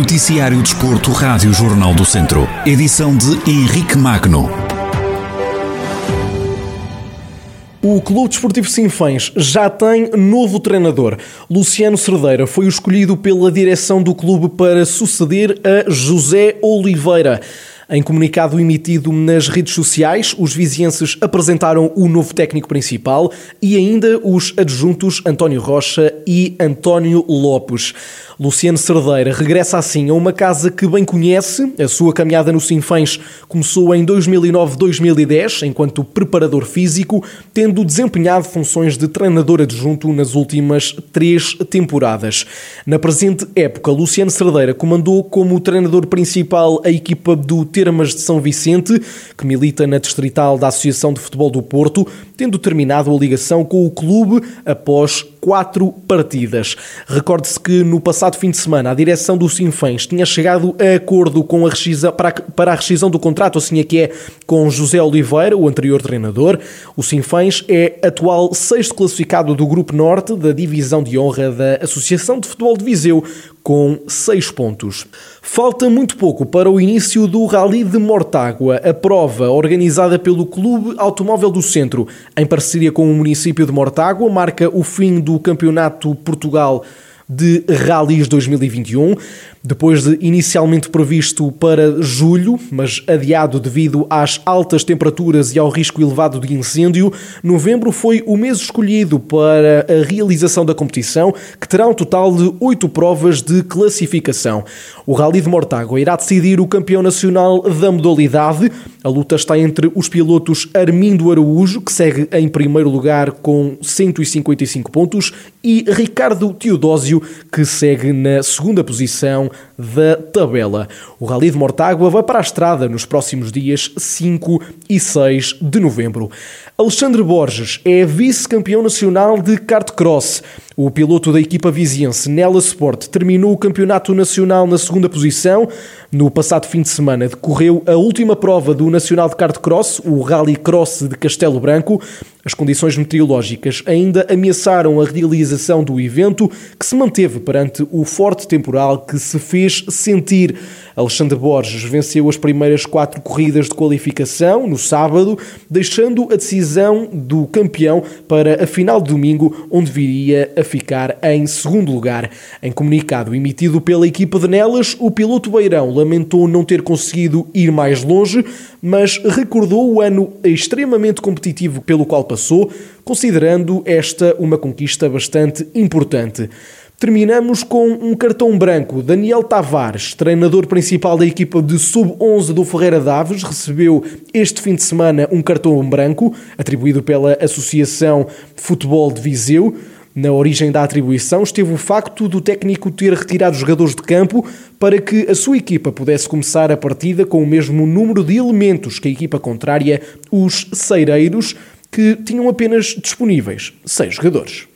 Noticiário Desporto, Rádio Jornal do Centro. Edição de Henrique Magno. O Clube Desportivo Sinfãs já tem novo treinador. Luciano Cerdeira foi o escolhido pela direção do clube para suceder a José Oliveira. Em comunicado emitido nas redes sociais, os vizienses apresentaram o novo técnico principal e ainda os adjuntos António Rocha e António Lopes. Luciano Cerdeira regressa assim a uma casa que bem conhece. A sua caminhada no Sinfãs começou em 2009-2010, enquanto preparador físico, tendo desempenhado funções de treinador adjunto nas últimas três temporadas. Na presente época, Luciano Cerdeira comandou como treinador principal a equipa do Termas de São Vicente, que milita na distrital da Associação de Futebol do Porto, tendo terminado a ligação com o clube após quatro partidas. Recorde-se que no passado fim de semana a direção do Sinfãs tinha chegado a acordo com a rescisão, para, a, para a rescisão do contrato, assim é que é, com José Oliveira, o anterior treinador. O Sinfãs é atual sexto classificado do Grupo Norte da Divisão de Honra da Associação de Futebol de Viseu, com seis pontos. Falta muito pouco para o início do Rally de Mortágua, a prova organizada pelo Clube Automóvel do Centro, em parceria com o município de Mortágua, marca o fim do Campeonato Portugal de Rallys 2021 depois de inicialmente previsto para julho, mas adiado devido às altas temperaturas e ao risco elevado de incêndio, novembro foi o mês escolhido para a realização da competição, que terá um total de oito provas de classificação. O Rally de Mortágua irá decidir o campeão nacional da modalidade. A luta está entre os pilotos Armindo Araújo, que segue em primeiro lugar com 155 pontos, e Ricardo Teodósio, que segue na segunda da tabela. O Rally de Mortágua vai para a estrada nos próximos dias 5 e 6 de novembro. Alexandre Borges é vice-campeão nacional de kart cross. O piloto da equipa viziense Nela Sport terminou o campeonato nacional na segunda posição. No passado fim de semana decorreu a última prova do Nacional de Kart Cross, o Rally Cross de Castelo Branco. As condições meteorológicas ainda ameaçaram a realização do evento, que se manteve perante o forte temporal que se fez sentir. Alexandre Borges venceu as primeiras quatro corridas de qualificação no sábado, deixando a decisão do campeão para a final de domingo, onde viria a ficar em segundo lugar. Em comunicado emitido pela equipa de Nelas, o piloto Beirão lamentou não ter conseguido ir mais longe, mas recordou o ano extremamente competitivo pelo qual passou, considerando esta uma conquista bastante importante. Terminamos com um cartão branco. Daniel Tavares, treinador principal da equipa de sub-11 do Ferreira Daves, recebeu este fim de semana um cartão branco, atribuído pela Associação de Futebol de Viseu. Na origem da atribuição esteve o facto do técnico ter retirado os jogadores de campo para que a sua equipa pudesse começar a partida com o mesmo número de elementos que a equipa contrária, os Ceireiros, que tinham apenas disponíveis seis jogadores.